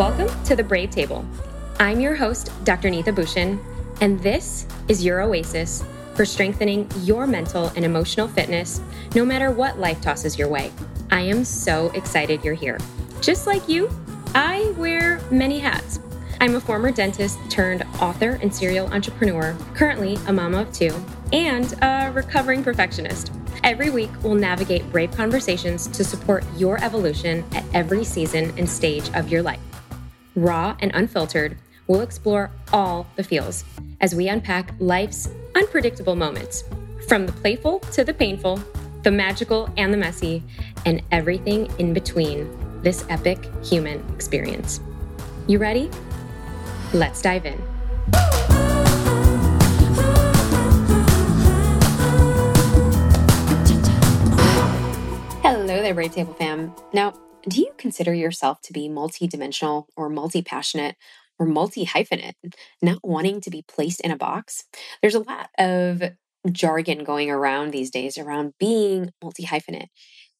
Welcome to the Brave Table. I'm your host, Dr. Neeta Bhushan, and this is your oasis for strengthening your mental and emotional fitness no matter what life tosses your way. I am so excited you're here. Just like you, I wear many hats. I'm a former dentist turned author and serial entrepreneur, currently a mama of two, and a recovering perfectionist. Every week, we'll navigate brave conversations to support your evolution at every season and stage of your life. Raw and unfiltered, we'll explore all the feels as we unpack life's unpredictable moments, from the playful to the painful, the magical and the messy, and everything in between this epic human experience. You ready? Let's dive in. Hello there, Brave Table fam. Now, do you consider yourself to be multidimensional or multi passionate or multi hyphenate, not wanting to be placed in a box? There's a lot of jargon going around these days around being multi hyphenate.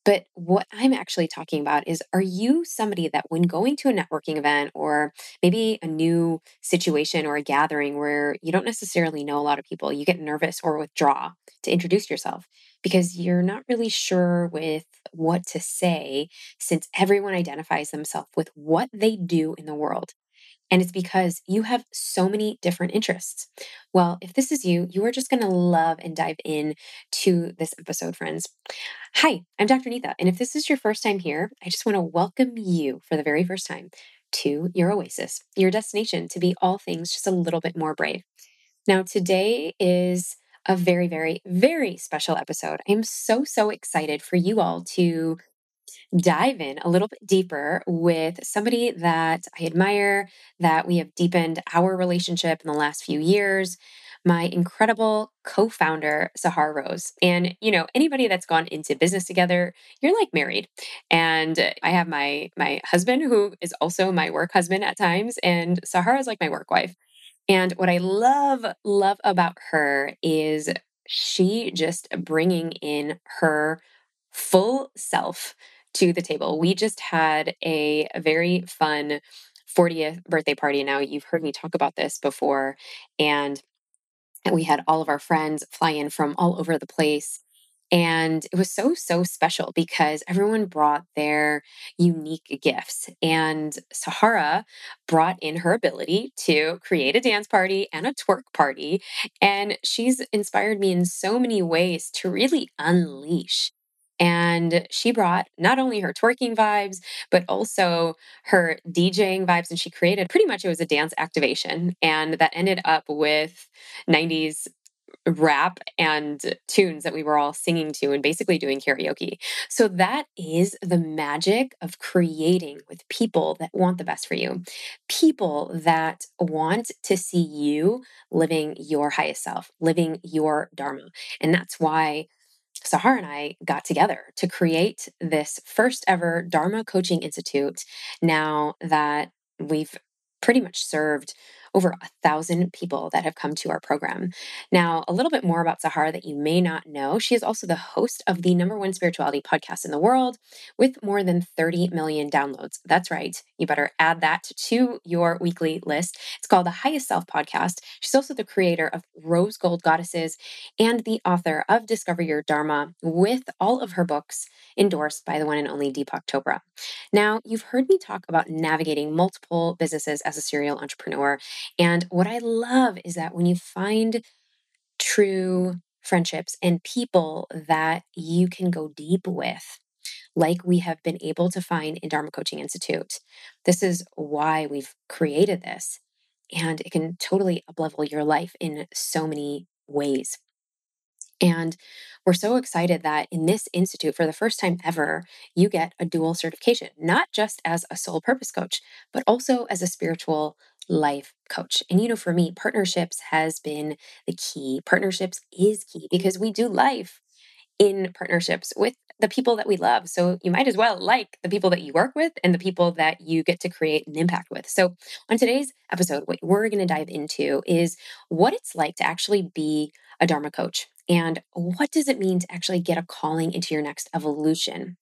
But what I'm actually talking about is are you somebody that when going to a networking event or maybe a new situation or a gathering where you don't necessarily know a lot of people, you get nervous or withdraw to introduce yourself because you're not really sure with what to say since everyone identifies themselves with what they do in the world? And it's because you have so many different interests. Well, if this is you, you are just going to love and dive in to this episode, friends. Hi, I'm Dr. Neeta. And if this is your first time here, I just want to welcome you for the very first time to your oasis, your destination to be all things just a little bit more brave. Now, today is a very, very, very special episode. I'm so, so excited for you all to dive in a little bit deeper with somebody that I admire, that we have deepened our relationship in the last few years. My incredible co founder, Sahara Rose. And, you know, anybody that's gone into business together, you're like married. And I have my my husband who is also my work husband at times, and Sahara is like my work wife. And what I love, love about her is she just bringing in her full self to the table. We just had a, very fun 40th birthday party. Now, you've heard me talk about this before. And we had all of our friends fly in from all over the place. And it was so, so special because everyone brought their unique gifts. And Sahara brought in her ability to create a dance party and a twerk party. And she's inspired me in so many ways to really unleash and she brought not only her twerking vibes, but also her DJing vibes. And she created pretty much it was a dance activation. And that ended up with 90s rap and tunes that we were all singing to and basically doing karaoke. So that is the magic of creating with people that want the best for you, people that want to see you living your highest self, living your Dharma. And that's why Sahara and I got together to create this first ever Dharma Coaching Institute now that we've pretty much served over a thousand people that have come to our program. Now, a little bit more about Sahara that you may not know. She is also the host of the number one spirituality podcast in the world with more than 30 million downloads. That's right. You better add that to your weekly list. It's called the Highest Self Podcast. She's also the creator of Rose Gold Goddesses and the author of Discover Your Dharma with all of her books endorsed by the one and only Deepak Chopra. Now, you've heard me talk about navigating multiple businesses as a serial entrepreneur. And what I love is that when you find true friendships and people that you can go deep with, like we have been able to find in Dharma Coaching Institute, this is why we've created this. And it can totally uplevel your life in so many ways. And we're so excited that in this institute, for the first time ever, you get a dual certification, not just as a soul purpose coach, but also as a spiritual life coach. And you know, for me, partnerships has been the key. Partnerships is key because we do life in partnerships with the people that we love. So you might as well like the people that you work with and the people that you get to create an impact with. So on today's episode, what we're going to dive into is what it's like to actually be a Dharma coach and what does it mean to actually get a calling into your next evolution.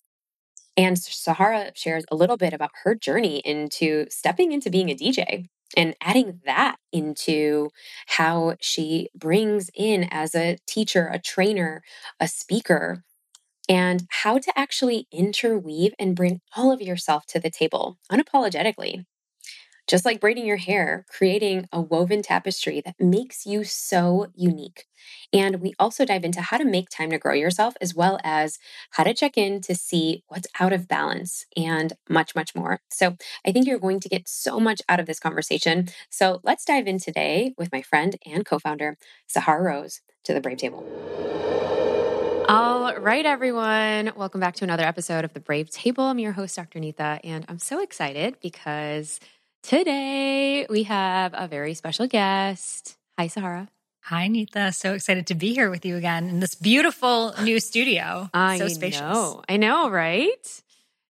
And Sahara shares a little bit about her journey into stepping into being a DJ and adding that into how she brings in as a teacher, a trainer, a speaker, and how to actually interweave and bring all of yourself to the table unapologetically. Just like braiding your hair, creating a woven tapestry that makes you so unique. And we also dive into how to make time to grow yourself, as well as how to check in to see what's out of balance and much, much more. So I think you're going to get so much out of this conversation. So let's dive in today with my friend and co founder, Sahara Rose, to the Brave Table. All right, everyone. Welcome back to another episode of The Brave Table. I'm your host, Dr. Neeta, and I'm so excited because today we have a very special guest. Hi, Sahara. Hi, Neeta. So excited to be here with you again in this beautiful new studio. I so spacious. know. I know, right?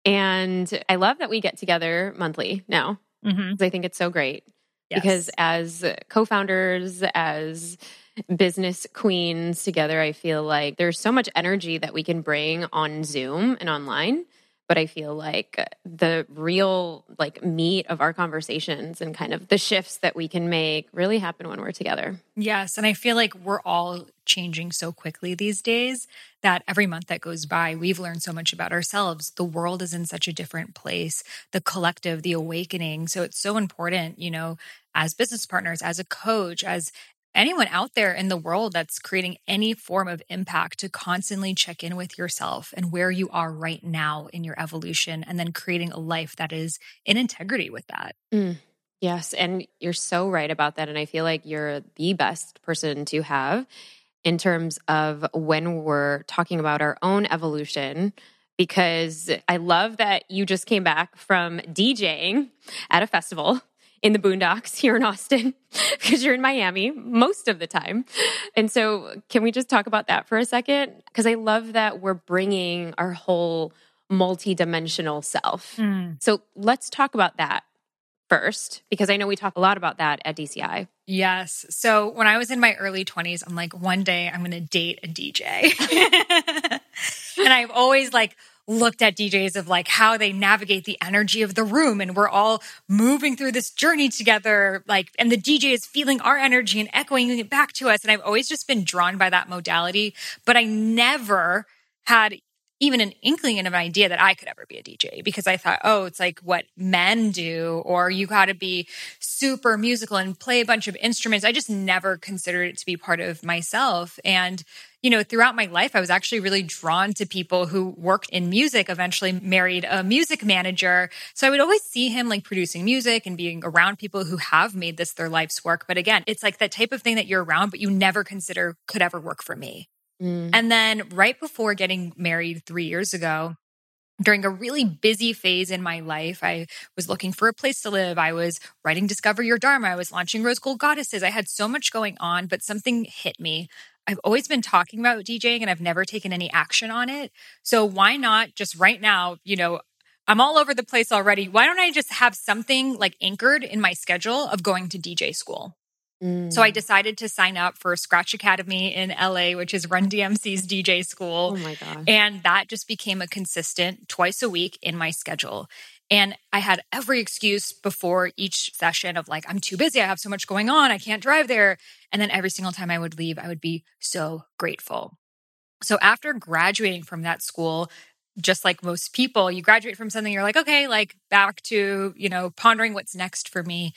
And I love that we get together monthly now mm-hmm. I think it's so great. Yes. Because as co founders, as business queens together, I feel like there's so much energy that we can bring on Zoom and online. But I feel like the real like meat of our conversations and kind of the shifts that we can make really happen when we're together. Yes. And I feel like we're all changing so quickly these days that every month that goes by, we've learned so much about ourselves. The world is in such a different place, the collective, the awakening. So it's so important, you know, as business partners, as a coach, as anyone out there in the world that's creating any form of impact to constantly check in with yourself and where you are right now in your evolution and then creating a life that is in integrity with that. Mm, yes. And you're so right about that. And I feel like you're the best person to have in terms of when we're talking about our own evolution. Because I love that you just came back from DJing at a festival in the boondocks here in Austin because you're in Miami most of the time. And so, can we just talk about that for a second? Because I love that we're bringing our whole multi-dimensional self. Mm. So, let's talk about that first because I know we talk a lot about that at DCI. Yes. So, when I was in my early 20s, I'm like one day I'm going to date a DJ. and I've always like looked at DJs of like how they navigate the energy of the room and we're all moving through this journey together like and the DJ is feeling our energy and echoing it back to us and I've always just been drawn by that modality but I never had even an inkling of an idea that I could ever be a DJ because I thought, oh, it's like what men do, or you got to be super musical and play a bunch of instruments. I just never considered it to be part of myself. And, you know, throughout my life, I was actually really drawn to people who worked in music, eventually married a music manager. So I would always see him like producing music and being around people who have made this their life's work. But again, it's like that type of thing that you're around, but you never consider could ever work for me. Mm. And then right before getting married three years ago, during a really busy phase in my life, I was looking for a place to live. I was writing Discover Your Dharma. I was launching Rose Gold Goddesses. I had so much going on, but something hit me. I've always been talking about DJing and I've never taken any action on it. So why not just right now, you know, I'm all over the place already. Why don't I just have something like anchored in my schedule of going to DJ school? So I mm. decided to sign up for Scratch Academy in LA, which is Run DMC's DJ school. Oh my God. And that just became a consistent twice a week in my schedule. And I had every excuse before each session of like, I'm too busy. I have so much going on. I can't drive there. And then every single time I would leave, I would be so grateful. So after graduating from that school, just like most people, you graduate from something, you're like, okay, like back to, you know, pondering what's next for me.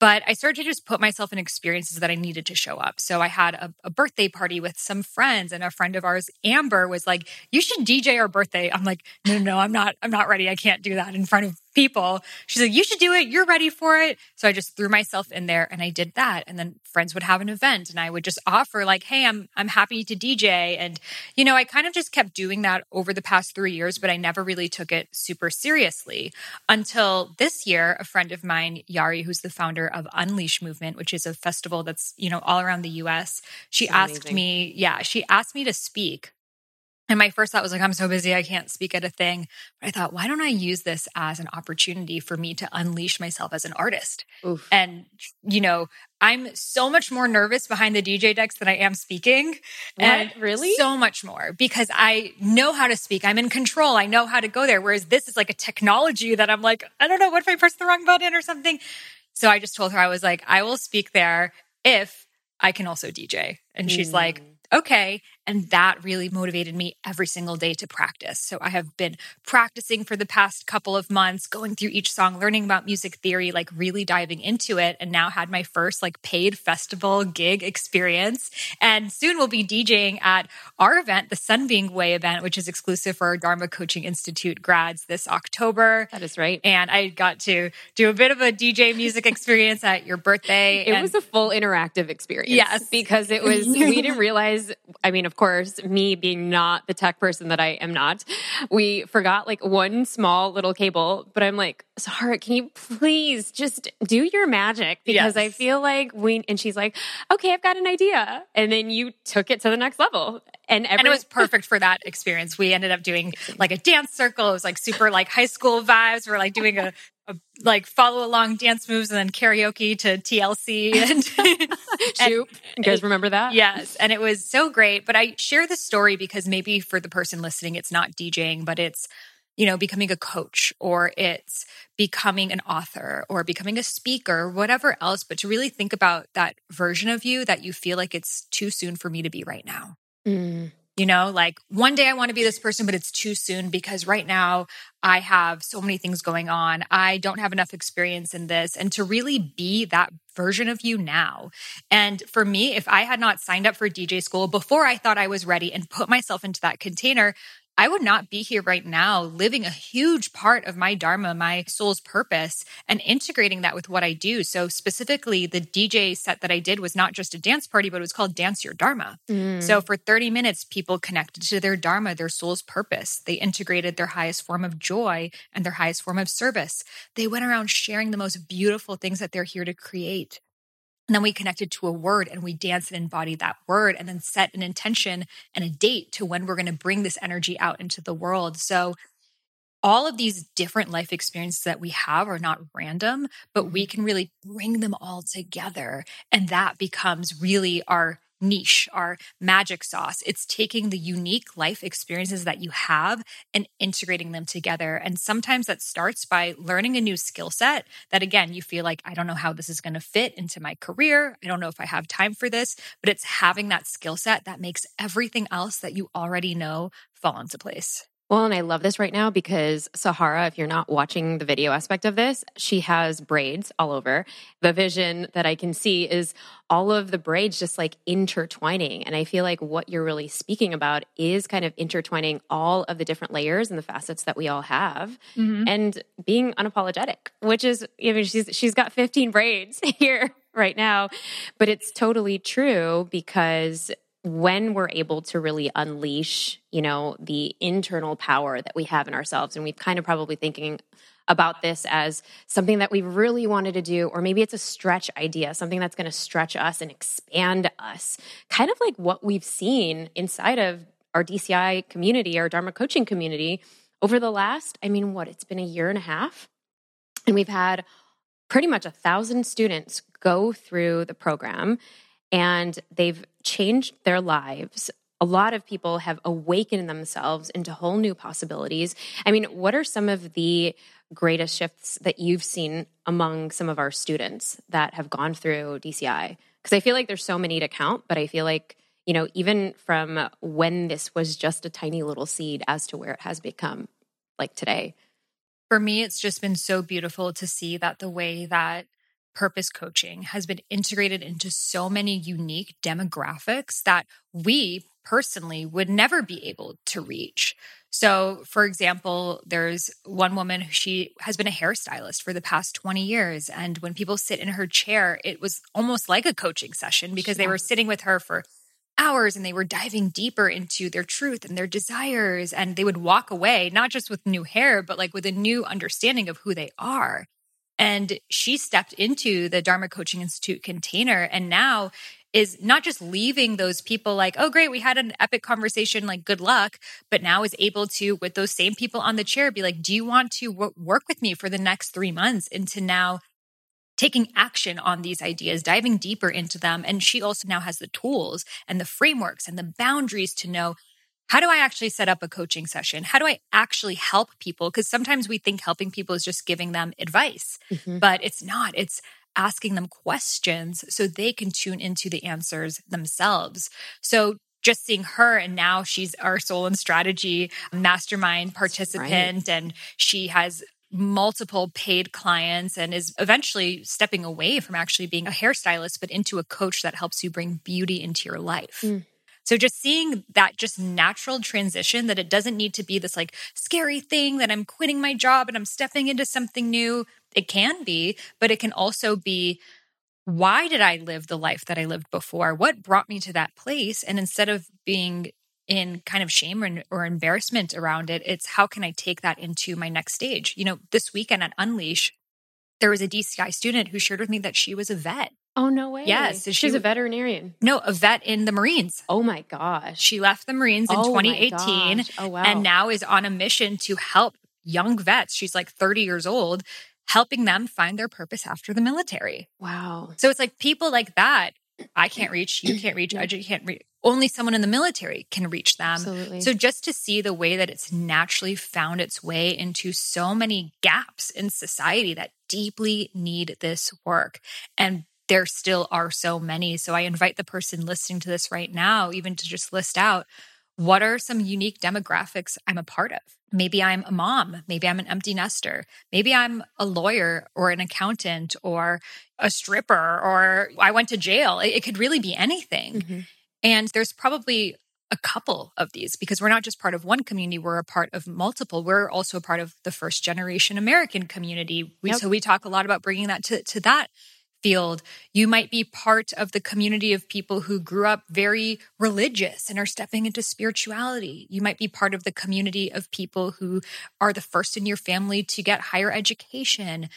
But I started to just put myself in experiences that I needed to show up. So I had a, a, birthday party with some friends, and a friend of ours, Amber, was like, "You should DJ our birthday." I'm like, "No, no, no, I'm not. I'm not ready. I can't do that in front of people. She's like, you should do it. You're ready for it. So I just threw myself in there and I did that. And then friends would have an event and I would just offer like, Hey, I'm, I'm happy to DJ. And, you know, I kind of just kept doing that over the past three years, but I never really took it super seriously until this year, a friend of mine, Yari, who's the founder of Unleash Movement, which is a festival that's, you know, all around the US. She asked me, yeah, she asked me to speak And my first thought was like, I'm so busy, I can't speak at a thing. But I thought, why don't I use this as an opportunity for me to unleash myself as an artist? Oof. And, you know, I'm so much more nervous behind the DJ decks than I am speaking. And What? Really? So much more because I know how to speak. I'm in control. I know how to go there. Whereas this is like a technology that I'm like, I don't know, what if I press the wrong button or something? So I just told her, I was like, I will speak there if I can also DJ. And she's like, mm. okay. And that really motivated me every single day to practice. So I have been practicing for the past couple of months, going through each song, learning about music theory, like really diving into it, and now had my first like paid festival gig experience. And soon we'll be DJing at our event, the Sunbeam Way event, which is exclusive for our Dharma Coaching Institute grads this October. that is right. And I got to do a bit of a DJ music experience at your birthday. It and- was a full interactive experience. Yes. Because it was, we didn't realize, I mean, of course, me being not the tech person that I am not, we forgot like one small little cable, but I'm like, Sahara, can you please just do your magic? Because I feel like we, and she's like, okay, I've got an idea. And then you took it to the next level. And, every, and it was perfect for that experience. We ended up doing like a dance circle. It was like super like high school vibes. We're like doing a like follow along dance moves and then karaoke to TLC and Shoot. You guys remember that? yes, and it was so great. But I share this story because maybe for the person listening, it's not DJing, but it's you know becoming a coach or it's becoming an author or becoming a speaker, whatever else. But to really think about that version of you that you feel like it's too soon for me to be right now. Mm. You know, like one day I want to be this person, but it's too soon because right now I have so many things going on. I don't have enough experience in this. And to really be that version of you now. And for me, if I had not signed up for DJ school before I thought I was ready and put myself into that container, I would not be here right now living a huge part of my Dharma, my soul's purpose, and integrating that with what I do. So, specifically, the DJ set that I did was not just a dance party, but it was called Dance Your Dharma. Mm. So for 30 minutes, people connected to their Dharma, their soul's purpose. They integrated their highest form of joy and their highest form of service. They went around sharing the most beautiful things that they're here to create. And then we connected to a word and we danced and embodied that word and then set an intention and a date to when we're going to bring this energy out into the world. So all of these different life experiences that we have are not random, but we mm-hmm. can really bring them all together. And that becomes really our niche, our magic sauce. It's taking the unique life experiences that you have and integrating them together. And sometimes that starts by learning a new skill set that, again, you feel like, I don't know how this is going to fit into my career. I don't know if I have time for this, but it's having that skill set that makes everything else that you already know fall into place. Well, and I love this right now because Sahara, if you're not watching the video aspect of this, she has braids all over. The vision that I can see is all of the braids just like intertwining. And I feel like what you're really speaking about is kind of intertwining all of the different layers and the facets that we all have mm-hmm. and being unapologetic, which is, I mean, she's, she's got 15 braids here right now, but it's totally true because when we're able to really unleash, you know, the internal power that we have in ourselves, and we've kind of probably thinking about this as something that we really wanted to do, or maybe it's a stretch idea, something that's going to stretch us and expand us, kind of like what we've seen inside of our DCI community, our Dharma coaching community over the last, I mean, what, it's been a year and a half. And we've had pretty much a thousand students go through the program and they've changed their lives. A lot of people have awakened themselves into whole new possibilities. I mean, what are some of the greatest shifts that you've seen among some of our students that have gone through DCI? Because I feel like there's so many to count, but I feel like, you know, even from when this was just a tiny little seed as to where it has become like today. For me, it's just been so beautiful to see that the way that purpose coaching has been integrated into so many unique demographics that we personally would never be able to reach. So, for example, there's one woman who she has been a hairstylist for the past 20 years. And when people sit in her chair, it was almost like a coaching session because they were sitting with her for hours and they were diving deeper into their truth and their desires. And they would walk away, not just with new hair, but like with a new understanding of who they are. And she stepped into the Dharma Coaching Institute container. And now is not just leaving those people like, oh, great, we had an epic conversation, like, good luck, but now is able to, with those same people on the chair, be like, do you want to w- work with me for the next three months? Into now taking action on these ideas, diving deeper into them. And she also now has the tools and the frameworks and the boundaries to know how do I actually set up a coaching session? How do I actually help people? Because sometimes we think helping people is just giving them advice, mm-hmm. but it's not. It's asking them questions so they can tune into the answers themselves. So just seeing her and now she's our soul and strategy mastermind participant right. and she has multiple paid clients and is eventually stepping away from actually being a hairstylist but into a coach that helps you bring beauty into your life. Mm. So just seeing that just natural transition that it doesn't need to be this like scary thing that I'm quitting my job and I'm stepping into something new. It can be, but it can also be why did I live the life that I lived before? What brought me to that place? And instead of being in kind of shame or, or, embarrassment around it, it's how can I take that into my next stage? You know, this weekend at Unleash, there was a DCI student who shared with me that she was a vet Oh no way! Yes, she's she, a veterinarian. No, a vet in the Marines. Oh my gosh! She left the Marines in oh 2018, oh, wow. and now is on a mission to help young vets. She's like 30 years old, helping them find their purpose after the military. Wow! So it's like people like that. I can't reach. You can't reach. I can't reach. Only someone in the military can reach them. Absolutely. So just to see the way that it's naturally found its way into so many gaps in society that deeply need this work and there still are so many. So I invite the person listening to this right now, even to just list out what are some unique demographics I'm a part of? Maybe I'm a mom. Maybe I'm an empty nester. Maybe I'm a lawyer or an accountant or a stripper or I went to jail. It, could really be anything. Mm-hmm. And there's probably a couple of these because we're not just part of one community, we're a part of multiple. We're also a part of the first generation American community. We, yep. So we talk a lot about bringing that to, to that field. You might be part of the community of people who grew up very religious and are stepping into spirituality. You might be part of the community of people who are the first in your family to get higher education.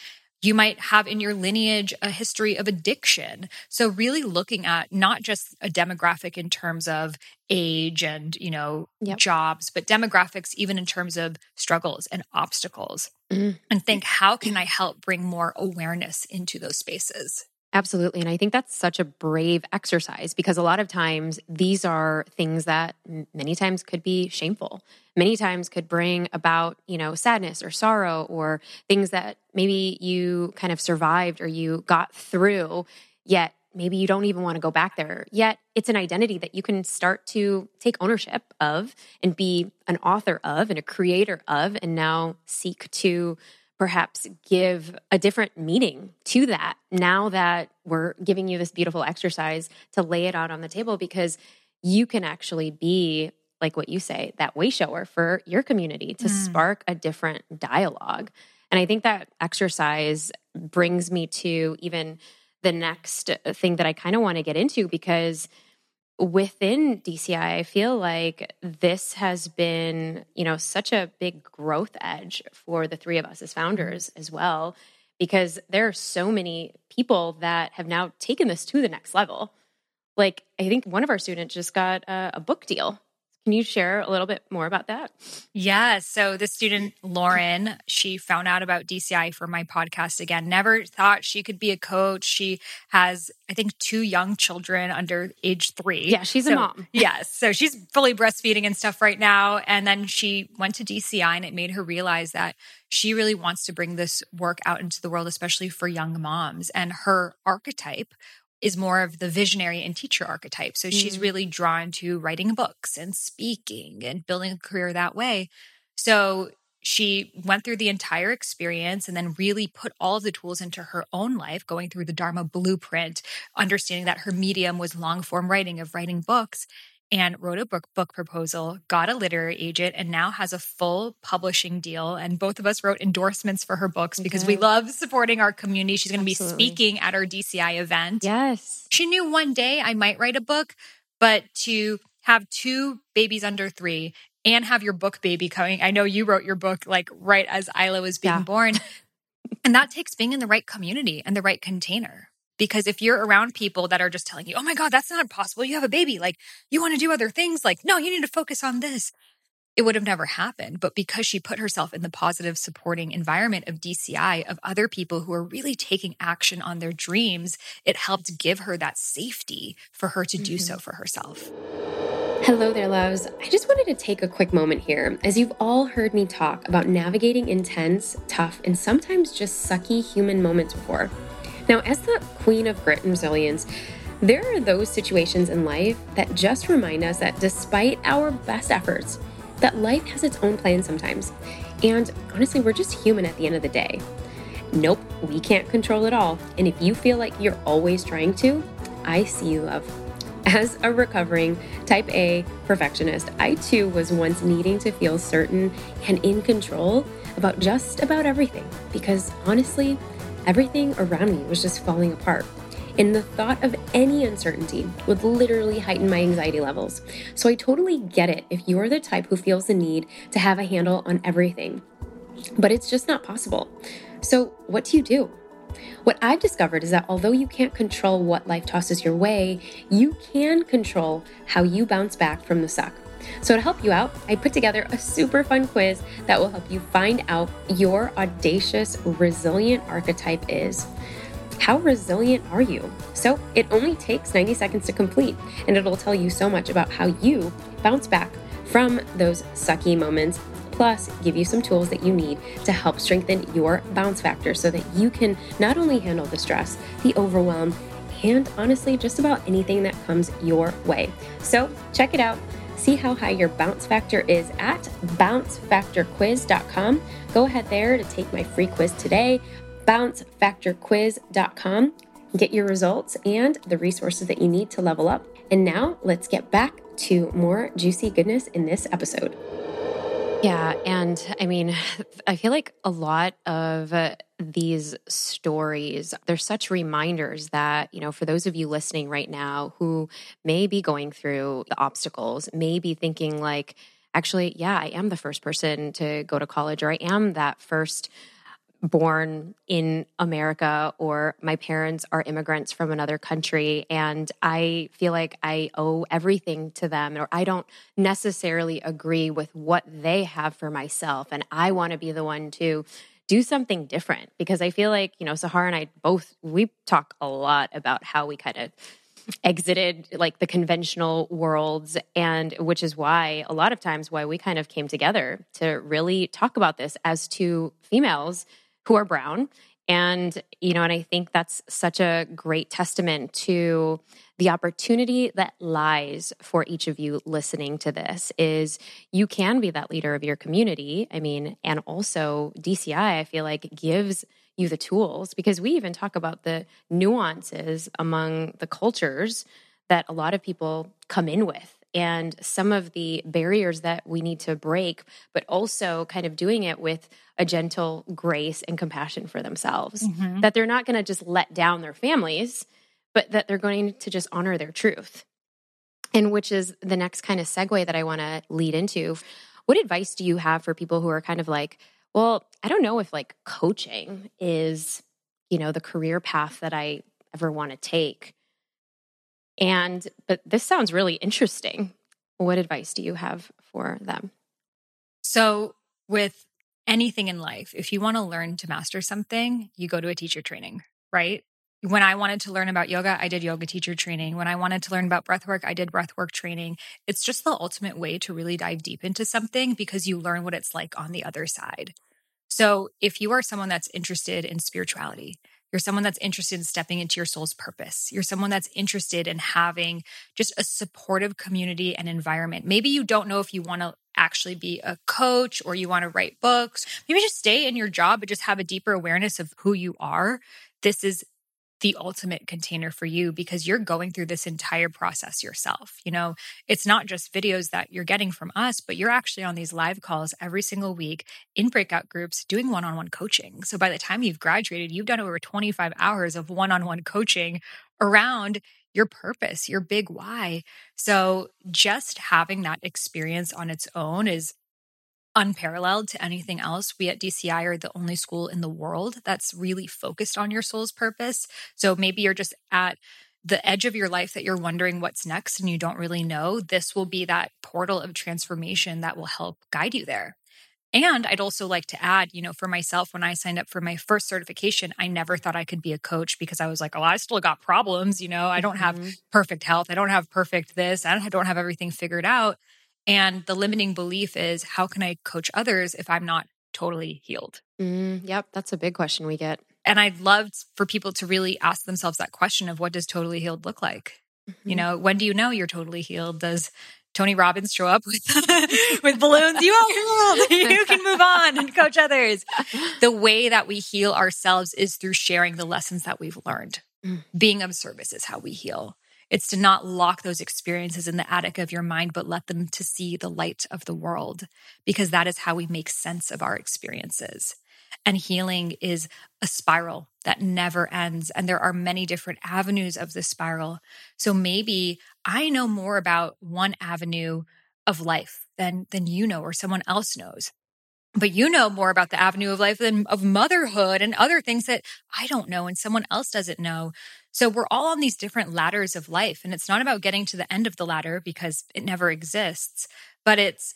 You might have in your lineage a history of addiction. So really looking at not just a demographic in terms of age and, you know, yep. jobs, but demographics even in terms of struggles and obstacles. Mm-hmm. And think how can I help bring more awareness into those spaces? Absolutely. And I think that's such a brave exercise because a lot of times these are things that many times could be shameful. Many times could bring about, you know, sadness or sorrow or things that maybe you kind of survived or you got through, yet maybe you don't even want to go back there. Yet it's an identity that you can start to take ownership of and be an author of and a creator of, and now seek to perhaps give a different meaning to that now that we're giving you this beautiful exercise to lay it out on the table because you can actually be like what you say that way shower for your community to mm. spark a different dialogue and i think that exercise brings me to even the next thing that i kind of want to get into because within DCI, I feel like this has been, you know, such a big growth edge for the three of us as founders as well, because there are so many people that have now taken this to the next level. Like, I think one of our students just got a, a book deal can you share a little bit more about that? Yeah. So the student Lauren, she found out about DCI for my podcast again. Never thought she could be a coach. She has, I think, two young children under age three. Yeah, she's so, a mom. yes. So she's fully breastfeeding and stuff right now. And then she went to DCI and it made her realize that she really wants to bring this work out into the world, especially for young moms. And her archetype is more of the visionary and teacher archetype. So mm. she's really drawn to writing books and speaking and building a career that way. So she went through the entire experience and then really put all of the tools into her own life, going through the Dharma blueprint, understanding that her medium was long form writing of writing books and wrote a book book proposal, got a literary agent, and now has a full publishing deal. And both of us wrote endorsements for her books because we love supporting our community. She's going to be speaking at our DCI event. Yes. She knew one day I might write a book, but to have two babies under three and have your book baby coming. I know you wrote your book like right as Isla was being yeah. born. and that takes being in the right community and the right container. Because if you're around people that are just telling you, oh my God, that's not possible. You have a baby. Like, you want to do other things. Like, no, you need to focus on this. It would have never happened. But because she put herself in the positive supporting environment of DCI, of other people who are really taking action on their dreams, it helped give her that safety for her to do mm-hmm. so for herself. Hello there, loves. I just wanted to take a quick moment here, as you've all heard me talk about navigating intense, tough, and sometimes just sucky human moments before. Now, as the queen of grit and resilience, there are those situations in life that just remind us that despite our best efforts, that life has its own plan sometimes. And honestly, we're just human at the end of the day. Nope, we can't control it all. And if you feel like you're always trying to, I see you, love. As a recovering type A perfectionist, I too was once needing to feel certain and in control about just about everything because honestly, everything around me was just falling apart. And the thought of any uncertainty would literally heighten my anxiety levels. So I totally get it if you're the type who feels the need to have a handle on everything. But it's just not possible. So, what do you do? What I've discovered is that although you can't control what life tosses your way, you can control how you bounce back from the suck. So, to help you out, I put together a super fun quiz that will help you find out your audacious, resilient archetype is. How resilient are you? So, it only takes 90 seconds to complete, and it'll tell you so much about how you bounce back from those sucky moments plus give you some tools that you need to help strengthen your bounce factor so that you can not only handle the stress, the overwhelm, and honestly, just about anything that comes your way. So check it out. See how high your bounce factor is at bouncefactorquiz.com. Go ahead there to take my free quiz today, bouncefactorquiz.com. Get your results and the resources that you need to level up. And now let's get back to more juicy goodness in this episode. Yeah. And I mean, I feel like a lot of uh, these stories, they're such reminders that, you know, for those of you listening right now who may be going through the obstacles, may be thinking like, actually, yeah, I am the first person to go to college, or I am that first born in America or my parents are immigrants from another country and I feel like I owe everything to them or I don't necessarily agree with what they have for myself and I want to be the one to do something different because I feel like, you know, Sahara and I both we talk a lot about how we kind of exited like the conventional worlds and which is why a lot of times why we kind of came together to really talk about this as two females who are brown. And, you know, and I think that's such a great testament to the opportunity that lies for each of you listening to this is you can be that leader of your community. I mean, and also DCI, I feel like gives you the tools because we even talk about the nuances among the cultures that a lot of people come in with and some of the barriers that we need to break, but also kind of doing it with a gentle grace and compassion for themselves. Mm-hmm. That they're not going to just let down their families, but that they're going to just honor their truth. And which is the next kind of segue that I want to lead into. What advice do you have for people who are kind of like, well, I don't know if like coaching is, you know, the career path that I ever want to take? And, but this sounds really interesting. What advice do you have for them? So, with anything in life, if you want to learn to master something, you go to a teacher training, right? When I wanted to learn about yoga, I did yoga teacher training. When I wanted to learn about breath work, I did breath work training. It's just the ultimate way to really dive deep into something because you learn what it's like on the other side. So, if you are someone that's interested in spirituality, you're someone that's interested in stepping into your soul's purpose. You're someone that's interested in having just a supportive community and environment. Maybe you don't know if you want to actually be a coach or you want to write books. Maybe just stay in your job but just have a deeper awareness of who you are. This is the ultimate container for you because you're going through this entire process yourself. You know, it's not just videos that you're getting from us, but you're actually on these live calls every single week in breakout groups doing one on one coaching. So by the time you've graduated, you've done over 25 hours of one on one coaching around your purpose, your big why. So just having that experience on its own is unparalleled to anything else. We at DCI are the only school in the world that's really focused on your soul's purpose. So maybe you're just at the edge of your life that you're wondering what's next and you don't really know. This will be that portal of transformation that will help guide you there. And I'd also like to add, you know, for myself, when I signed up for my first certification, I never thought I could be a coach because I was like, oh, I still got problems. You know, I don't have Mhm. perfect health. I don't have perfect this. I don't have everything figured out. And the limiting belief is, how can I coach others if I'm not totally healed? Mm, yep, that's a big question we get. And I'd love for people to really ask themselves that question of what does totally healed look like? You Mhm. know, when do you know you're totally healed? Does Tony Robbins show up with with balloons? You are healed. You can move on and coach others. The way that we heal ourselves is through sharing the lessons that we've learned. Mm. Being of service is how we heal. It's to not lock those experiences in the attic of your mind, but let them to see the light of the world, because that is how we make sense of our experiences. And healing is a spiral that never ends. And there are many different avenues of the spiral. So maybe I know more about one avenue of life than, than you know or someone else knows. But you know more about the avenue of life than of motherhood and other things that I don't know and someone else doesn't know. So we're all on these different ladders of life. And it's not about getting to the end of the ladder because it never exists, but it's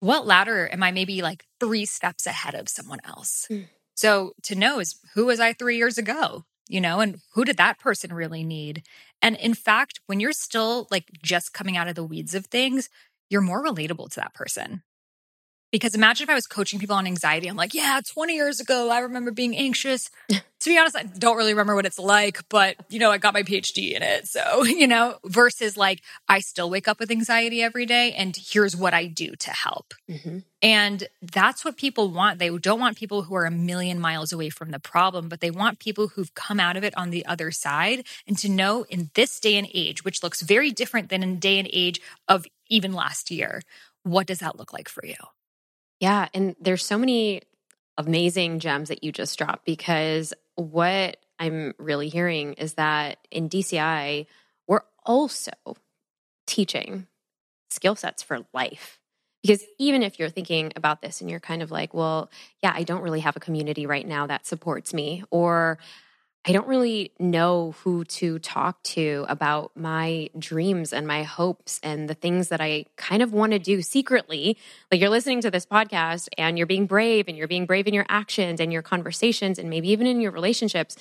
what ladder am I maybe like three steps ahead of someone else? Mm. So to know is who was I three years ago? You know, and who did that person really need? And in fact, when you're still like just coming out of the weeds of things, you're more relatable to that person. Because imagine if I was coaching people on anxiety. I'm like, yeah, 20 years ago, I remember being anxious. to be honest, I don't really remember what it's like, but you know, I got my PhD in it. So, you know, versus like, I still wake up with anxiety every day and here's what I do to help. Mhm. And that's what people want. They don't want people who are a million miles away from the problem, but they want people who've come out of it on the other side and to know in this day and age, which looks very different than in day and age of even last year, what does that look like for you? Yeah. And there's so many amazing gems that you just dropped because what I'm really hearing is that in DCI, we're also teaching skill sets for life. Because even if you're thinking about this and you're kind of like, well, yeah, I don't really have a community right now that supports me, or I don't really know who to talk to about my dreams and my hopes and the things that I kind of want to do secretly. Like you're listening to this podcast and you're being brave and you're being brave in your actions and your conversations and maybe even in your relationships.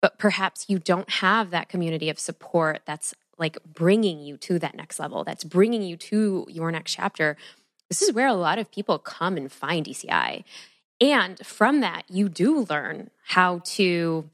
But perhaps you don't have that community of support that's like bringing you to that next level, that's bringing you to your next chapter. This is where a lot of people come and find DCI. And from that, you do learn how to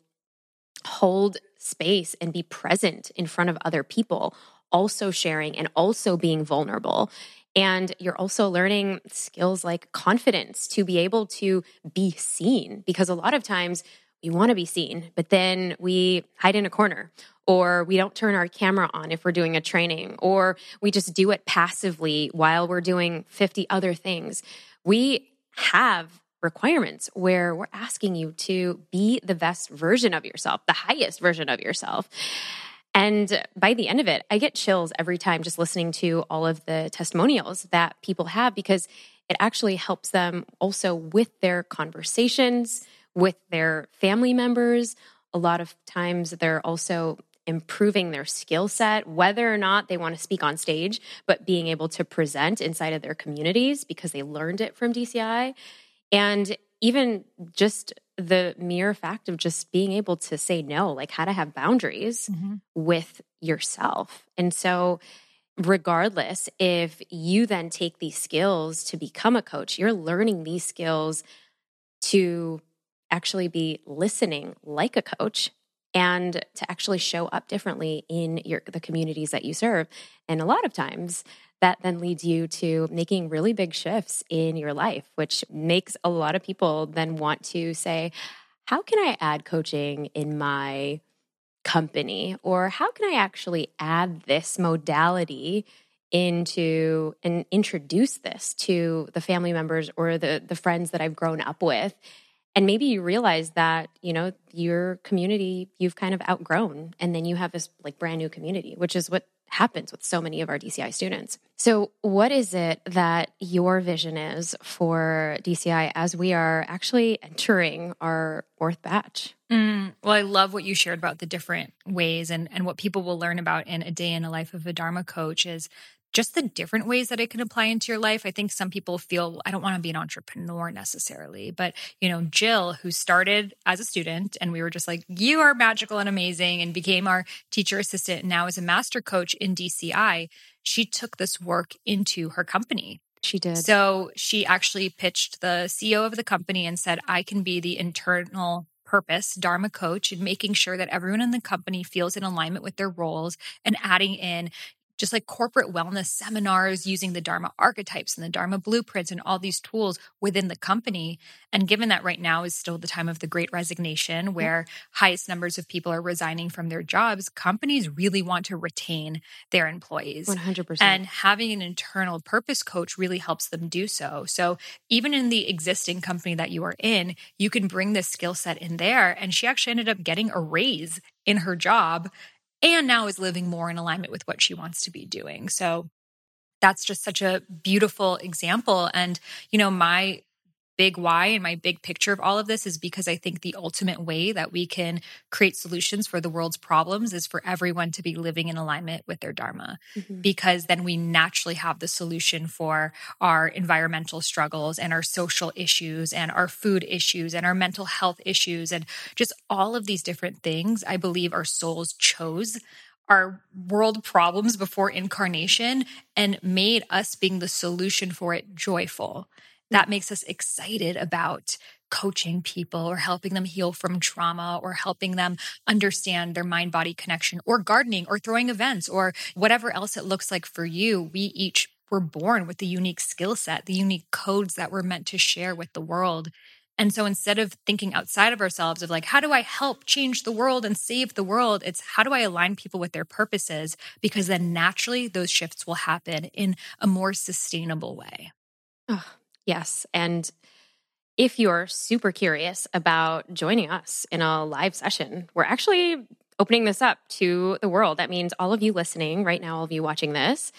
hold space and be present in front of other people, also sharing and also being vulnerable. And you're also learning skills like confidence to be able to be seen because a lot of times we want to be seen, but then we hide in a corner or we don't turn our camera on if we're doing a training or we just do it passively while we're doing 50 other things. We have requirements where we're asking you to be the best version of yourself, the highest version of yourself. And by the end of it, I get chills every time just listening to all of the testimonials that people have because it actually helps them also with their conversations with their family members. A lot of times they're also improving their skill set, whether or not they want to speak on stage, but being able to present inside of their communities because they learned it from DCI. And even just the mere fact of just being able to say no, like how to have boundaries mm-hmm. with yourself. And so, regardless, if you then take these skills to become a coach, you're learning these skills to actually be listening like a coach and to actually show up differently in your the communities that you serve. And a lot of times that then leads you to making really big shifts in your life which makes a lot of people then want to say how can i add coaching in my company? Or how can i actually add this modality into and introduce this to the family members or the the friends that I've grown up with and maybe you realize that you know your community you've kind of outgrown and then you have this like brand new community which is what happens with so many of our DCI students. So, what is it that your vision is for DCI as we are actually entering our fourth batch? Mm, well, I love what you shared about the different ways and, and what people will learn about in a day in a life of a Dharma coach is just the different ways that it can apply into your life. I think some people feel I don't want to be an entrepreneur necessarily, but you know, Jill, who started as a student and we were just like, you are magical and amazing, and became our teacher assistant and now is a master coach in DCI. She took this work into her company. She did. So she actually pitched the CEO of the company and said, I can be the internal purpose, Dharma coach, and making sure that everyone in the company feels in alignment with their roles and adding in just like corporate wellness seminars using the Dharma archetypes and the Dharma blueprints and all these tools within the company. And given that right now is still the time of the great resignation, where highest numbers of people are resigning from their jobs, companies really want to retain their employees. 100%. And having an internal purpose coach really helps them do so. So even in the existing company that you are in, you can bring this skill set in there. And she actually ended up getting a raise in her job and now is living more in alignment with what she wants to be doing. So that's just such a beautiful example. And, you know, my big why and my big picture of all of this is because I think the ultimate way that we can create solutions for the world's problems is for everyone to be living in alignment with their Dharma, mm-hmm. because then we naturally have the solution for our environmental struggles and our social issues and our food issues and our mental health issues and just all of these different things. I believe our souls chose our world problems before incarnation and made us being the solution for it joyful that makes us excited about coaching people or helping them heal from trauma or helping them understand their mind body connection or gardening or throwing events or whatever else it looks like for you. We each were born with the unique skill set, the unique codes that we're meant to share with the world. And so instead of thinking outside of ourselves of like, how do I help change the world and save the world? It's how do I align people with their purposes? Because then naturally those shifts will happen in a more sustainable way. Yes. And if you're super curious about joining us in a live session, we're actually opening this up to the world. That means all of you listening right now, all of you watching this,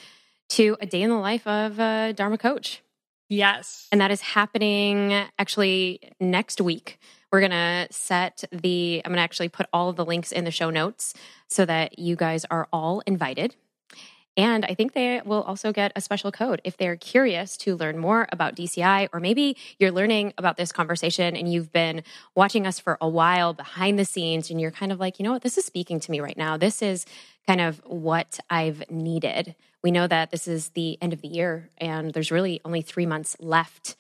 to a day in the life of a Dharma coach. Yes. And that is happening actually next week. We're going to set the, I'm going to actually put all of the links in the show notes so that you guys are all invited. And I think they will also get a special code if they're curious to learn more about DCI, or maybe you're learning about this conversation and you've been watching us for a while behind the scenes and you're kind of like, you know what, this is speaking to me right now. This is kind of what I've needed. We know that this is the end of the year and there's really only three months left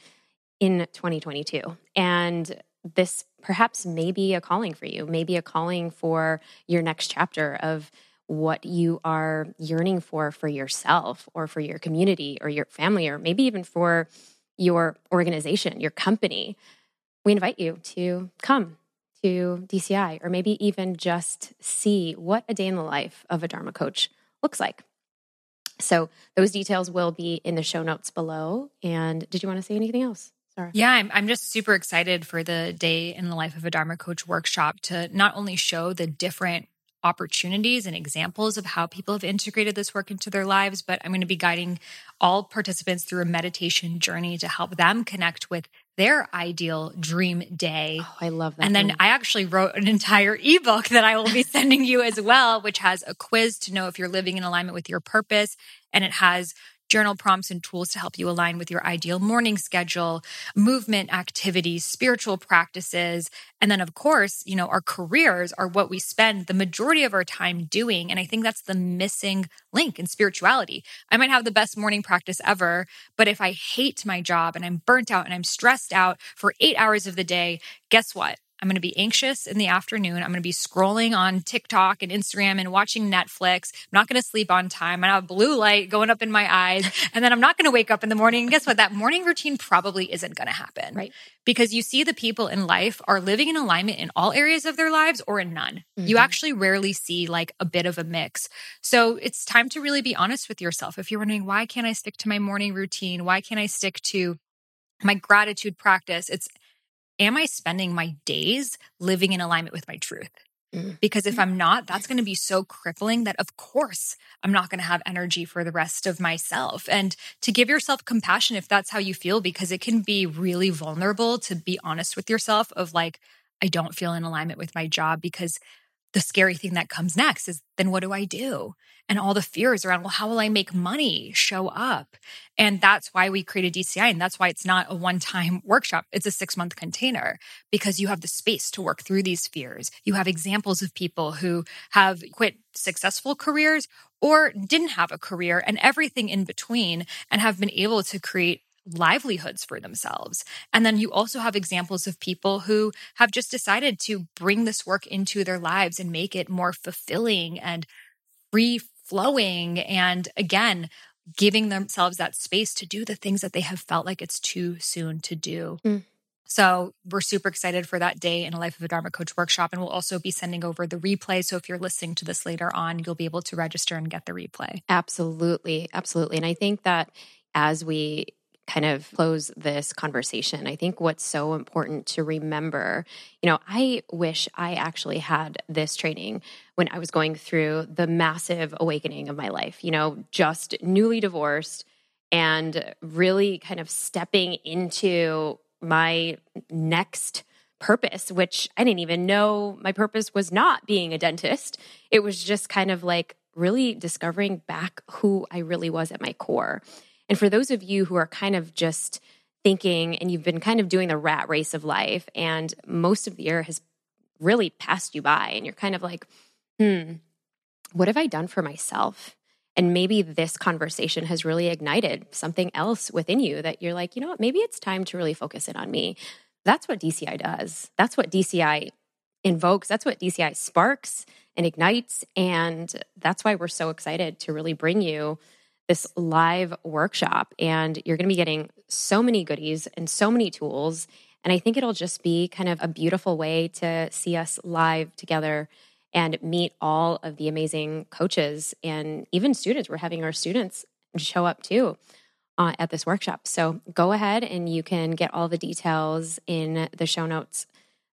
in 2022. And this perhaps may be a calling for you, maybe a calling for your next chapter of what you are yearning for for yourself or for your community or your family or maybe even for your organization, your company, we invite you to come to DCI or maybe even just see what a day in the life of a Dharma coach looks like. So those details will be in the show notes below. And did you want to say anything else? Sorry. Yeah, I'm, I'm just super excited for the day in the life of a Dharma coach workshop to not only show the different opportunities and examples of how people have integrated this work into their lives. But I'm going to be guiding all participants through a meditation journey to help them connect with their ideal dream day. Oh, I love that. And then I actually wrote an entire ebook that I will be sending you as well, which has a quiz to know if you're living in alignment with your purpose. And it has journal prompts and tools to help you align with your ideal morning schedule, movement activities, spiritual practices. And then, of course, you know, our careers are what we spend the majority of our time doing. And I think that's the missing link in spirituality. I might have the best morning practice ever, but if I hate my job and I'm burnt out and I'm stressed out for eight hours of the day, guess what? I'm going to be anxious in the afternoon. I'm going to be scrolling on TikTok and Instagram and watching Netflix. I'm not going to sleep on time. I have blue light going up in my eyes. And then I'm not going to wake up in the morning. And guess what? That morning routine probably isn't going to happen. Right. Because you see the people in life are living in alignment in all areas of their lives or in none. Mm-hmm. You actually rarely see like a bit of a mix. So it's time to really be honest with yourself. If you're wondering, why can't I stick to my morning routine? Why can't I stick to my gratitude practice? It's am I spending my days living in alignment with my truth? Mm. Because if I'm not, that's going to be so crippling that, of course, I'm not going to have energy for the rest of myself. And to give yourself compassion if that's how you feel, because it can be really vulnerable to be honest with yourself of like, I don't feel in alignment with my job because the scary thing that comes next is then what do I do? And all the fears around, well, how will I make money show up? And that's why we created DCI. And that's why it's not a one time workshop. It's a six month container because you have the space to work through these fears. You have examples of people who have quit successful careers or didn't have a career and everything in between and have been able to create livelihoods for themselves. And then you also have examples of people who have just decided to bring this work into their lives and make it more fulfilling and free flowing. And again, giving themselves that space to do the things that they have felt like it's too soon to do. Mm. So we're super excited for that day in a Life of a Dharma Coach workshop. And we'll also be sending over the replay. So if you're listening to this later on, you'll be able to register and get the replay. Absolutely. Absolutely. And I think that as we kind of close this conversation, I think what's so important to remember, you know, I wish I actually had this training when I was going through the massive awakening of my life, you know, just newly divorced and really kind of stepping into my next purpose, which I didn't even know my purpose was not being a dentist. It was just kind of like really discovering back who I really was at my core. And for those of you who are kind of just thinking and you've been kind of doing the rat race of life and most of the year has really passed you by and you're kind of like, hmm, what have I done for myself? And maybe this conversation has really ignited something else within you that you're like, you know what, maybe it's time to really focus in on me. That's what DCI does. That's what DCI invokes. That's what DCI sparks and ignites. And that's why we're so excited to really bring you this live workshop and you're going to be getting so many goodies and so many tools. And I think it'll just be kind of a beautiful way to see us live together and meet all of the amazing coaches and even students. We're having our students show up too uh, at this workshop. So go ahead and you can get all the details in the show notes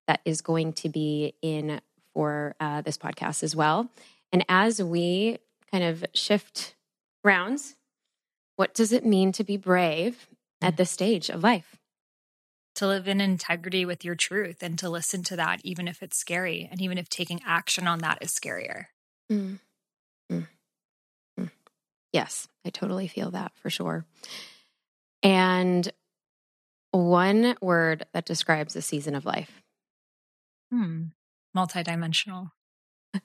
that is going to be in for uh, this podcast as well. And as we kind of shift rounds. What does it mean to be brave at mm. this stage of life? To live in integrity with your truth and to listen to that, even if it's scary, and even if taking action on that is scarier. Mm. Mm. Mm. Yes, I totally feel that for sure. And one word that describes a season of life. Hmm. Multidimensional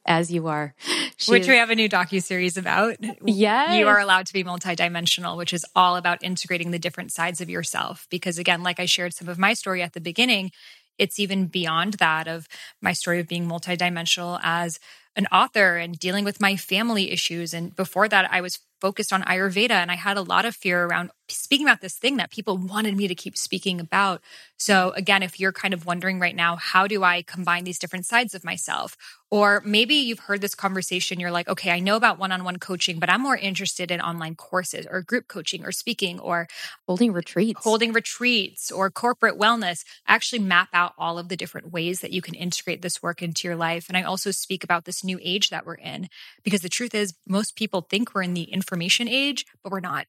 as you are. She which is, we have a new docu series about. Yeah, you are allowed to be multidimensional, which is all about integrating the different sides of yourself. Because again, like I shared some of my story at the beginning, it's even beyond that of my story of being multidimensional as an author and dealing with my family issues. And before that, I was focused on Ayurveda and I had a lot of fear around speaking about this thing that people wanted me to keep speaking about. So, again, if you're kind of wondering right now, how do I combine these different sides of myself? Or maybe you've heard this conversation, you're like, okay, I know about one on one coaching, but I'm more interested in online courses or group coaching or speaking or holding retreats, holding retreats or corporate wellness. actually map out all of the different ways that you can integrate this work into your life. And I also speak about this new age that we're in because the truth is, most people think we're in the information age, but we're not.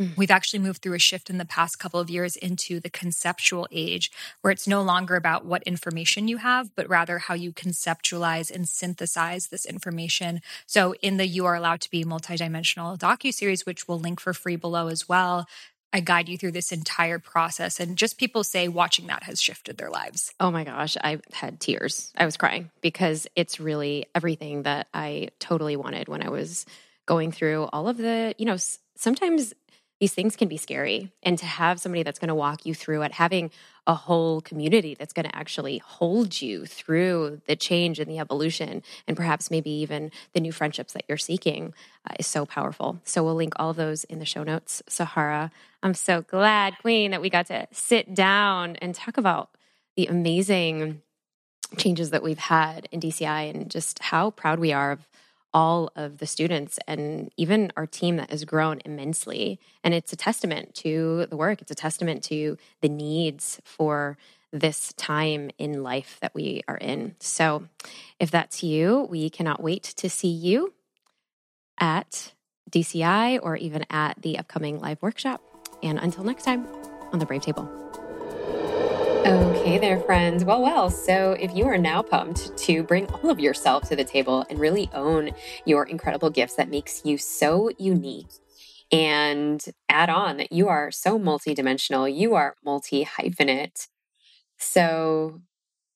Mm. We've actually moved through a shift in the past couple of years into the conceptual age, where it's no longer about what information you have, but rather how you conceptualize and synthesize this information. So, in the You Are Allowed to Be Multidimensional docu series, which we'll link for free below as well, I guide you through this entire process. And just people say watching that has shifted their lives. Oh my gosh, I had tears. I was crying because it's really everything that I totally wanted when I was going through all of the, you know, sometimes these things can be scary. And to have somebody that's going to walk you through it, having a whole community that's going to actually hold you through the change and the evolution, and perhaps maybe even the new friendships that you're seeking uh, is so powerful. So we'll link all those in the show notes. Sahara, I'm so glad, Queen, that we got to sit down and talk about the amazing changes that we've had in DCI and just how proud we are of all of the students and even our team that has grown immensely. And it's a testament to the work, it's a testament to the needs for this time in life that we are in. So, if that's you, we cannot wait to see you at DCI or even at the upcoming live workshop. And until next time on the Brave Table. Okay, there, friends. Well, well. So, if you are now pumped to bring all of yourself to the table and really own your incredible gifts that makes you so unique, and add on that you are so multidimensional, you are multi hyphenate. So,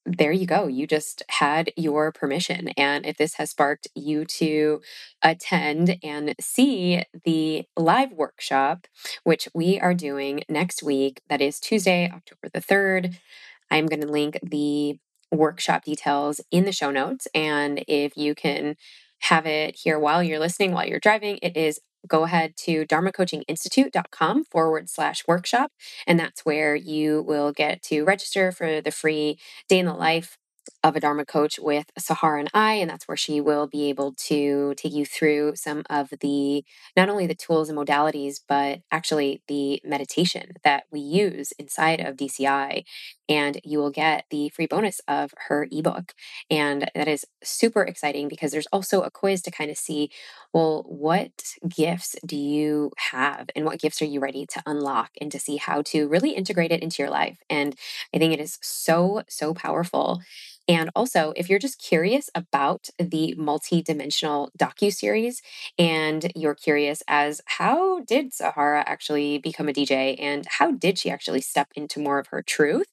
there you go. You just had your permission. And if this has sparked you to attend and see the live workshop, which we are doing next week, that is Tuesday, October the 3rd, I'm going to link the workshop details in the show notes. And if you can have it here while you're listening, while you're driving, it is go ahead to dharmacoachinginstitute.com forward slash workshop. And that's where you will get to register for the free day in the life of a Dharma coach with Sahara and I. And that's where she will be able to take you through some of the, not only the tools and modalities, but actually the meditation that we use inside of DCI. And you will get the free bonus of her ebook. And that is super exciting because there's also a quiz to kind of see, well, what gifts do you have and what gifts are you ready to unlock and to see how to really integrate it into your life. And I think it is so, so powerful. And also, if you're just curious about the multi-dimensional docu-series and you're curious as how did Sahara actually become a DJ and how did she actually step into more of her truth?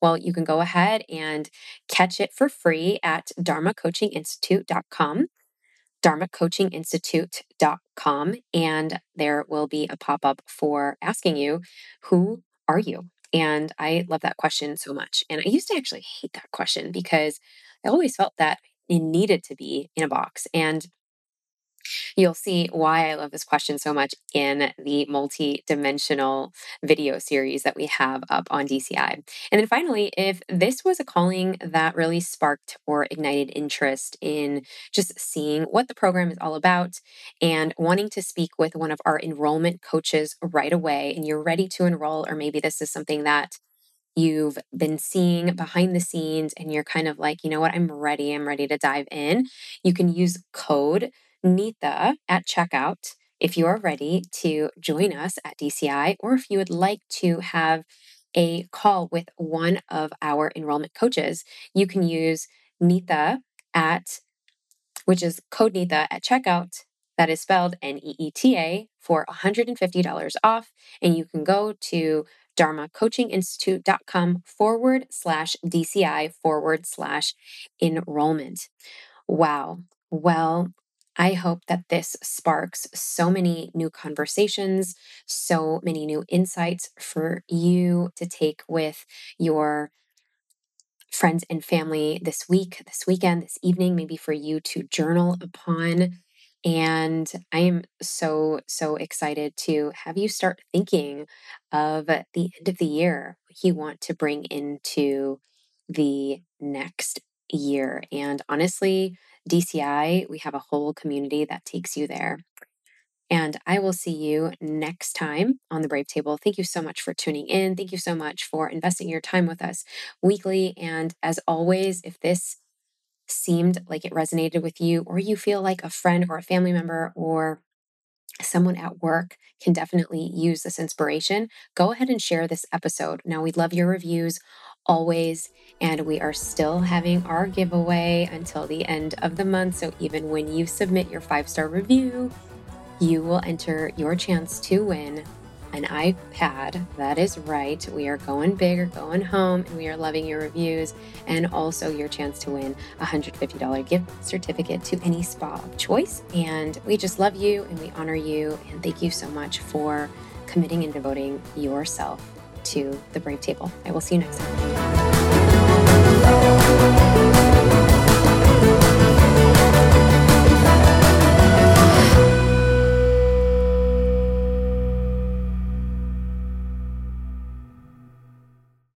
Well, you can go ahead and catch it for free at dharmacoachinginstitute.com dharmacoachinginstitute.com and there will be a pop-up for asking you who are you and I love that question so much. And I used to actually hate that question because I always felt that it needed to be in a box. And You'll see why I love this question so much in the multi dimensional video series that we have up on DCI. And then finally, if this was a calling that really sparked or ignited interest in just seeing what the program is all about and wanting to speak with one of our enrollment coaches right away, and you're ready to enroll, or maybe this is something that you've been seeing behind the scenes and you're kind of like, you know what, I'm ready, I'm ready to dive in, you can use code Neeta at checkout if you are ready to join us at DCI or if you would like to have a call with one of our enrollment coaches, you can use Neeta at, which is code Neeta at checkout. That is spelled N E E T A for $150 off. And you can go to dharmacoachinginstitute.com forward slash DCI forward slash enrollment. Wow. Well, I hope that this sparks so many new conversations, so many new insights for you to take with your friends and family this week, this weekend, this evening, maybe for you to journal upon. And I am so, so excited to have you start thinking of the end of the year, what you want to bring into the next year. And honestly, DCI, we have a whole community that takes you there. And I will see you next time on the Brave Table. Thank you so much for tuning in. Thank you so much for investing your time with us weekly. And as always, if this seemed like it resonated with you, or you feel like a friend or a family member or someone at work can definitely use this inspiration, go ahead and share this episode. Now, we love your reviews always. And we are still having our giveaway until the end of the month. So even when you submit your five star review, you will enter your chance to win an iPad. That is right. We are going big or going home and we are loving your reviews and also your chance to win a $150 gift certificate to any spa of choice. And we just love you and we honor you. And thank you so much for committing and devoting yourself to the Brave Table. I will see you next time.